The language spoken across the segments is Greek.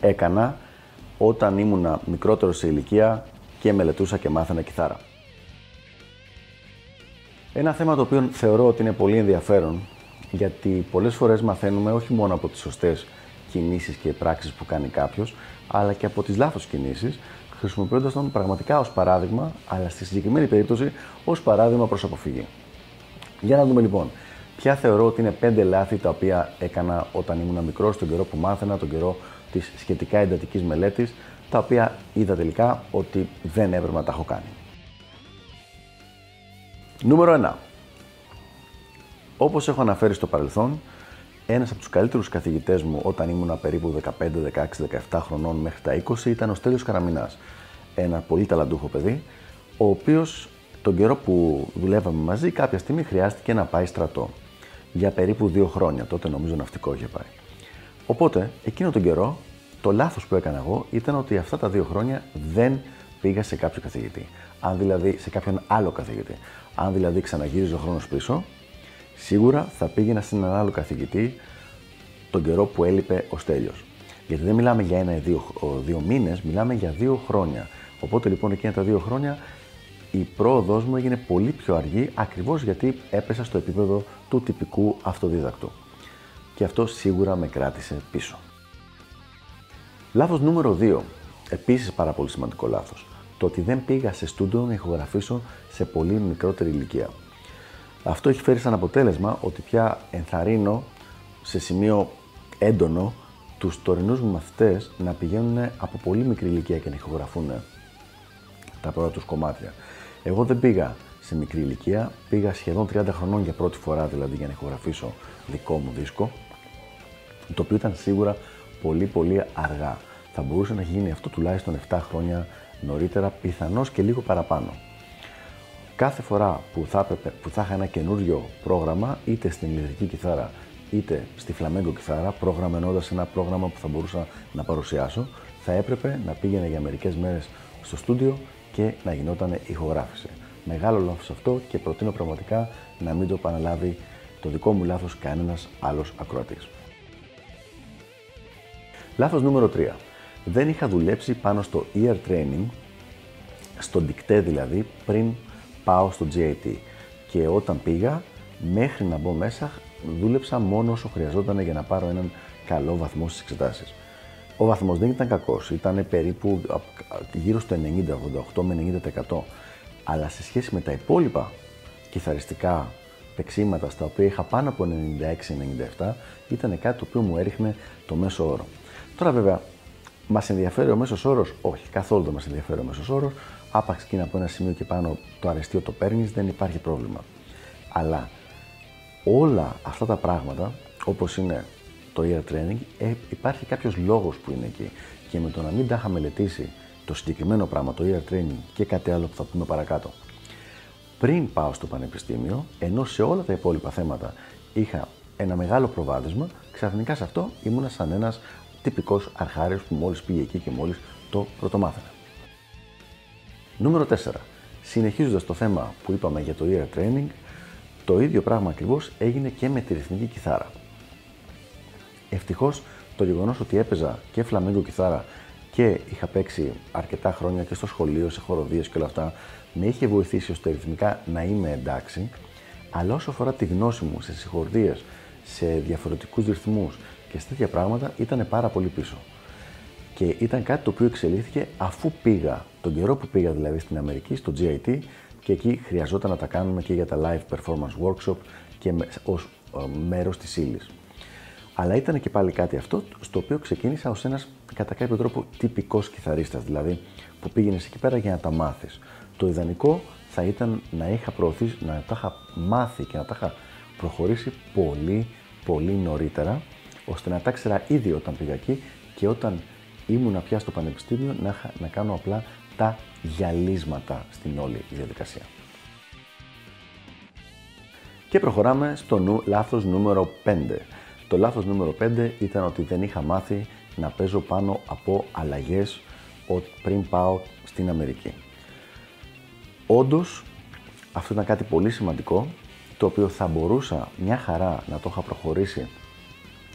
έκανα όταν ήμουνα μικρότερο σε ηλικία και μελετούσα και μάθαινα κιθάρα. Ένα θέμα το οποίο θεωρώ ότι είναι πολύ ενδιαφέρον γιατί πολλές φορές μαθαίνουμε όχι μόνο από τις σωστές κινήσεις και πράξεις που κάνει κάποιος, αλλά και από τις λάθος κινήσεις, χρησιμοποιώντας τον πραγματικά ως παράδειγμα, αλλά στη συγκεκριμένη περίπτωση ως παράδειγμα προς αποφυγή. Για να δούμε λοιπόν, ποια θεωρώ ότι είναι πέντε λάθη τα οποία έκανα όταν ήμουν μικρός, τον καιρό που μάθαινα, τον καιρό της σχετικά εντατικής μελέτης, τα οποία είδα τελικά ότι δεν έπρεπε να τα έχω κάνει. Νούμερο 1. Όπως έχω αναφέρει στο παρελθόν, ένας από τους καλύτερους καθηγητές μου όταν ήμουν περίπου 15, 16, 17 χρονών μέχρι τα 20 ήταν ο Στέλιος Καραμινάς. Ένα πολύ ταλαντούχο παιδί, ο οποίος τον καιρό που δουλεύαμε μαζί κάποια στιγμή χρειάστηκε να πάει στρατό. Για περίπου δύο χρόνια, τότε νομίζω ναυτικό είχε πάει. Οπότε, εκείνο τον καιρό, το λάθος που έκανα εγώ ήταν ότι αυτά τα δύο χρόνια δεν πήγα σε κάποιο καθηγητή. Αν δηλαδή σε κάποιον άλλο καθηγητή. Αν δηλαδή ξαναγύριζε ο χρόνος πίσω, σίγουρα θα πήγαινα σε έναν άλλο καθηγητή τον καιρό που έλειπε ο Στέλιος. Γιατί δεν μιλάμε για ένα ή δύο, δύο μήνες, μιλάμε για δύο χρόνια. Οπότε λοιπόν εκείνα τα δύο χρόνια η πρόοδός μου έγινε πολύ πιο αργή ακριβώς γιατί έπεσα στο επίπεδο του τυπικού αυτοδίδακτου. Και αυτό σίγουρα με κράτησε πίσω. Λάθος νούμερο 2. Επίσης πάρα πολύ σημαντικό λάθος. Το ότι δεν πήγα σε στούντο να ηχογραφήσω σε πολύ μικρότερη ηλικία. Αυτό έχει φέρει σαν αποτέλεσμα ότι πια ενθαρρύνω σε σημείο έντονο τους τωρινούς μου μαθητές να πηγαίνουν από πολύ μικρή ηλικία και να ηχογραφούν τα πρώτα τους κομμάτια. Εγώ δεν πήγα σε μικρή ηλικία, πήγα σχεδόν 30 χρονών για πρώτη φορά δηλαδή για να ηχογραφήσω δικό μου δίσκο, το οποίο ήταν σίγουρα πολύ πολύ αργά. Θα μπορούσε να γίνει αυτό τουλάχιστον 7 χρόνια νωρίτερα, πιθανώς και λίγο παραπάνω. Κάθε φορά που θα, που θα είχα ένα καινούριο πρόγραμμα, είτε στην ηλεκτρική κιθάρα είτε στη φλαμέγκο κιθάρα, πρόγραμμα ενώντα ένα πρόγραμμα που θα μπορούσα να παρουσιάσω, θα έπρεπε να πήγαινε για μερικές μέρες στο στούντιο και να γινόταν ηχογράφηση. Μεγάλο λάθος αυτό και προτείνω πραγματικά να μην το επαναλάβει το δικό μου λάθος κανένας άλλος ακροατής. Λάθος νούμερο 3. Δεν είχα δουλέψει πάνω στο ear training, στο δικτέ δηλαδή, πριν πάω στο GAT. Και όταν πήγα, μέχρι να μπω μέσα, δούλεψα μόνο όσο χρειαζόταν για να πάρω έναν καλό βαθμό στις εξετάσεις. Ο βαθμός δεν ήταν κακός, ήταν περίπου γύρω στο 90, 88 με 90%. Αλλά σε σχέση με τα υπόλοιπα κιθαριστικά παίξήματα στα οποία είχα πάνω από 96-97, ήταν κάτι το οποίο μου έριχνε το μέσο όρο. Τώρα βέβαια, μας ενδιαφέρει ο μέσος όρος, όχι, καθόλου δεν μας ενδιαφέρει ο μέσος όρος. Άπαξ και από ένα σημείο και πάνω το αρεστίο το παίρνεις, δεν υπάρχει πρόβλημα. Αλλά όλα αυτά τα πράγματα, όπως είναι το ear training, ε, υπάρχει κάποιος λόγος που είναι εκεί. Και με το να μην τα είχα μελετήσει το συγκεκριμένο πράγμα, το ear training και κάτι άλλο που θα πούμε παρακάτω, πριν πάω στο πανεπιστήμιο, ενώ σε όλα τα υπόλοιπα θέματα είχα ένα μεγάλο προβάδισμα, ξαφνικά σε αυτό ήμουνα σαν ένας τυπικός αρχάριος που μόλις πήγε εκεί και μόλις το πρωτομάθαινε. Νούμερο 4. Συνεχίζοντας το θέμα που είπαμε για το ear training, το ίδιο πράγμα ακριβώς έγινε και με τη ρυθμική κιθάρα. Ευτυχώς το γεγονός ότι έπαιζα και φλαμέγκο κιθάρα και είχα παίξει αρκετά χρόνια και στο σχολείο, σε χοροδίες και όλα αυτά, με είχε βοηθήσει ώστε ρυθμικά να είμαι εντάξει. Αλλά όσο αφορά τη γνώση μου σε συγχορδίες, σε διαφορετικούς ρυθμούς και σε τέτοια πράγματα, ήταν πάρα πολύ πίσω. Και ήταν κάτι το οποίο εξελίχθηκε αφού πήγα, τον καιρό που πήγα δηλαδή στην Αμερική, στο GIT, και εκεί χρειαζόταν να τα κάνουμε και για τα live performance workshop και ως ε, μέρος της ύλης. Αλλά ήταν και πάλι κάτι αυτό στο οποίο ξεκίνησα ως ένας κατά κάποιο τρόπο τυπικός κιθαρίστας, δηλαδή που πήγαινες εκεί πέρα για να τα μάθεις. Το ιδανικό θα ήταν να είχα προωθήσει, να τα είχα μάθει και να τα είχα προχωρήσει πολύ πολύ νωρίτερα, ώστε να τα ξέρα ήδη όταν πήγα εκεί και όταν ήμουνα πια στο πανεπιστήμιο να, να κάνω απλά τα γυαλίσματα στην όλη διαδικασία. Και προχωράμε στο νου, λάθος νούμερο 5. Το λάθος νούμερο 5 ήταν ότι δεν είχα μάθει να παίζω πάνω από αλλαγές πριν πάω στην Αμερική. Όντως, αυτό ήταν κάτι πολύ σημαντικό, το οποίο θα μπορούσα μια χαρά να το είχα προχωρήσει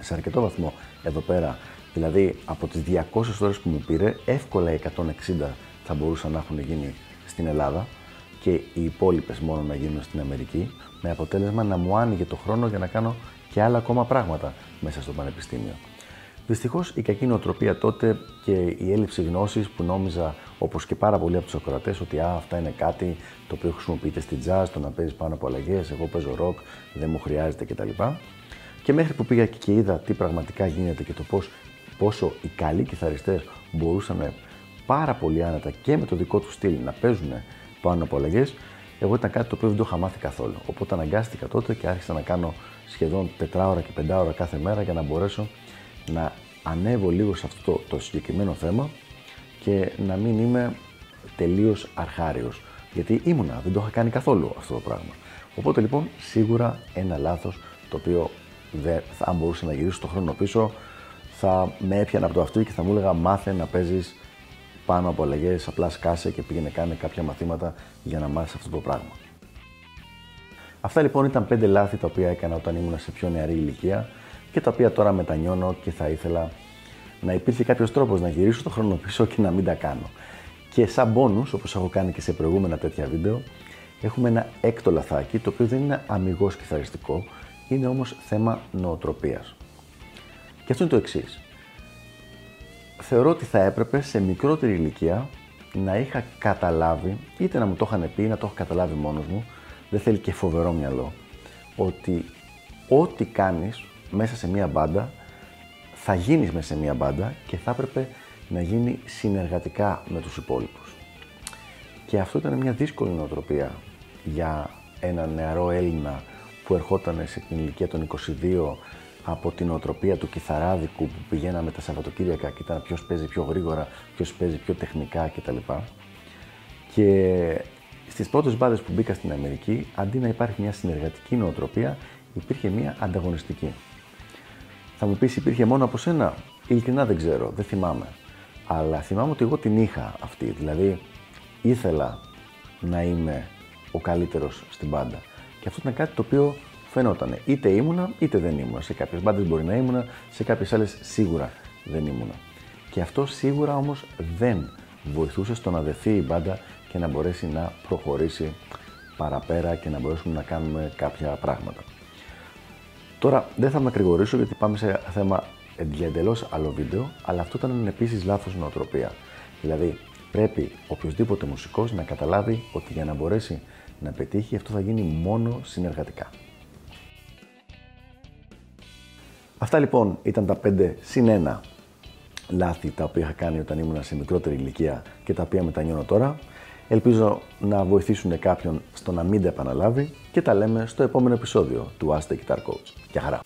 σε αρκετό βαθμό εδώ πέρα. Δηλαδή, από τις 200 ώρες που μου πήρε, εύκολα οι 160 θα μπορούσαν να έχουν γίνει στην Ελλάδα και οι υπόλοιπες μόνο να γίνουν στην Αμερική, με αποτέλεσμα να μου άνοιγε το χρόνο για να κάνω και άλλα ακόμα πράγματα μέσα στο πανεπιστήμιο. Δυστυχώς η κακή νοοτροπία τότε και η έλλειψη γνώσης που νόμιζα, όπως και πάρα πολλοί από τους ακροατές, ότι α, αυτά είναι κάτι το οποίο χρησιμοποιείται στην jazz, το να παίζεις πάνω από αλλαγές, εγώ παίζω rock, δεν μου χρειάζεται κτλ. Και μέχρι που πήγα και είδα τι πραγματικά γίνεται και το πώς, πόσο οι καλοί κιθαριστές μπορούσαν πάρα πολύ άνετα και με το δικό τους στυλ να παίζουν πάνω από αλλαγές, εγώ ήταν κάτι το οποίο δεν το είχα μάθει καθόλου. Οπότε αναγκάστηκα τότε και άρχισα να κάνω σχεδόν 4 ώρα και 5 ώρα κάθε μέρα για να μπορέσω να ανέβω λίγο σε αυτό το, το συγκεκριμένο θέμα και να μην είμαι τελείως αρχάριος. Γιατί ήμουνα, δεν το είχα κάνει καθόλου αυτό το πράγμα. Οπότε λοιπόν σίγουρα ένα λάθος το οποίο δεν, αν μπορούσα να γυρίσω το χρόνο πίσω θα με έπιανα από το αυτί και θα μου έλεγα μάθε να παίζεις πάνω από αλλαγές, απλά σκάσε και πήγαινε κάνει κάποια μαθήματα για να μάθεις αυτό το πράγμα. Αυτά λοιπόν ήταν πέντε λάθη τα οποία έκανα όταν ήμουν σε πιο νεαρή ηλικία και τα οποία τώρα μετανιώνω και θα ήθελα να υπήρχε κάποιος τρόπος να γυρίσω το χρόνο πίσω και να μην τα κάνω. Και σαν bonus, όπως έχω κάνει και σε προηγούμενα τέτοια βίντεο, έχουμε ένα έκτο λαθάκι το οποίο δεν είναι αμυγός κιθαριστικό, είναι όμως θέμα νοοτροπίας. Και αυτό είναι το εξής θεωρώ ότι θα έπρεπε σε μικρότερη ηλικία να είχα καταλάβει, είτε να μου το είχαν πει, να το έχω καταλάβει μόνος μου, δεν θέλει και φοβερό μυαλό, ότι ό,τι κάνεις μέσα σε μία μπάντα, θα γίνεις μέσα σε μία μπάντα και θα έπρεπε να γίνει συνεργατικά με τους υπόλοιπους. Και αυτό ήταν μια δύσκολη νοοτροπία για ένα νεαρό Έλληνα που ερχόταν σε την ηλικία των 22 από την οτροπία του κιθαράδικου που πηγαίναμε τα Σαββατοκύριακα και ήταν ποιος παίζει πιο γρήγορα, ποιος παίζει πιο τεχνικά κτλ. Και στις πρώτες μπάδε που μπήκα στην Αμερική, αντί να υπάρχει μια συνεργατική νοοτροπία, υπήρχε μια ανταγωνιστική. Θα μου πεις, υπήρχε μόνο από σένα; Ειλικρινά δεν ξέρω, δεν θυμάμαι. Αλλά θυμάμαι ότι εγώ την είχα αυτή. Δηλαδή, ήθελα να είμαι ο καλύτερος στην μπάντα. Και αυτό ήταν κάτι το οποίο φαινόταν. Είτε ήμουνα είτε δεν ήμουνα. Σε κάποιες μπάντες μπορεί να ήμουνα, σε κάποιες άλλες σίγουρα δεν ήμουνα. Και αυτό σίγουρα όμως δεν βοηθούσε στο να δεθεί η μπάντα και να μπορέσει να προχωρήσει παραπέρα και να μπορέσουμε να κάνουμε κάποια πράγματα. Τώρα δεν θα με ακρηγορήσω γιατί πάμε σε θέμα για εντελώς άλλο βίντεο, αλλά αυτό ήταν επίσης λάθος νοοτροπία. Δηλαδή, πρέπει οποιοδήποτε μουσικός να καταλάβει ότι για να μπορέσει να πετύχει αυτό θα γίνει μόνο συνεργατικά. Αυτά λοιπόν ήταν τα 5 συν 1 λάθη τα οποία είχα κάνει όταν ήμουν σε μικρότερη ηλικία και τα οποία μετανιώνω τώρα. Ελπίζω να βοηθήσουν κάποιον στο να μην τα επαναλάβει και τα λέμε στο επόμενο επεισόδιο του Ask the Guitar Coach. Γεια χαρά!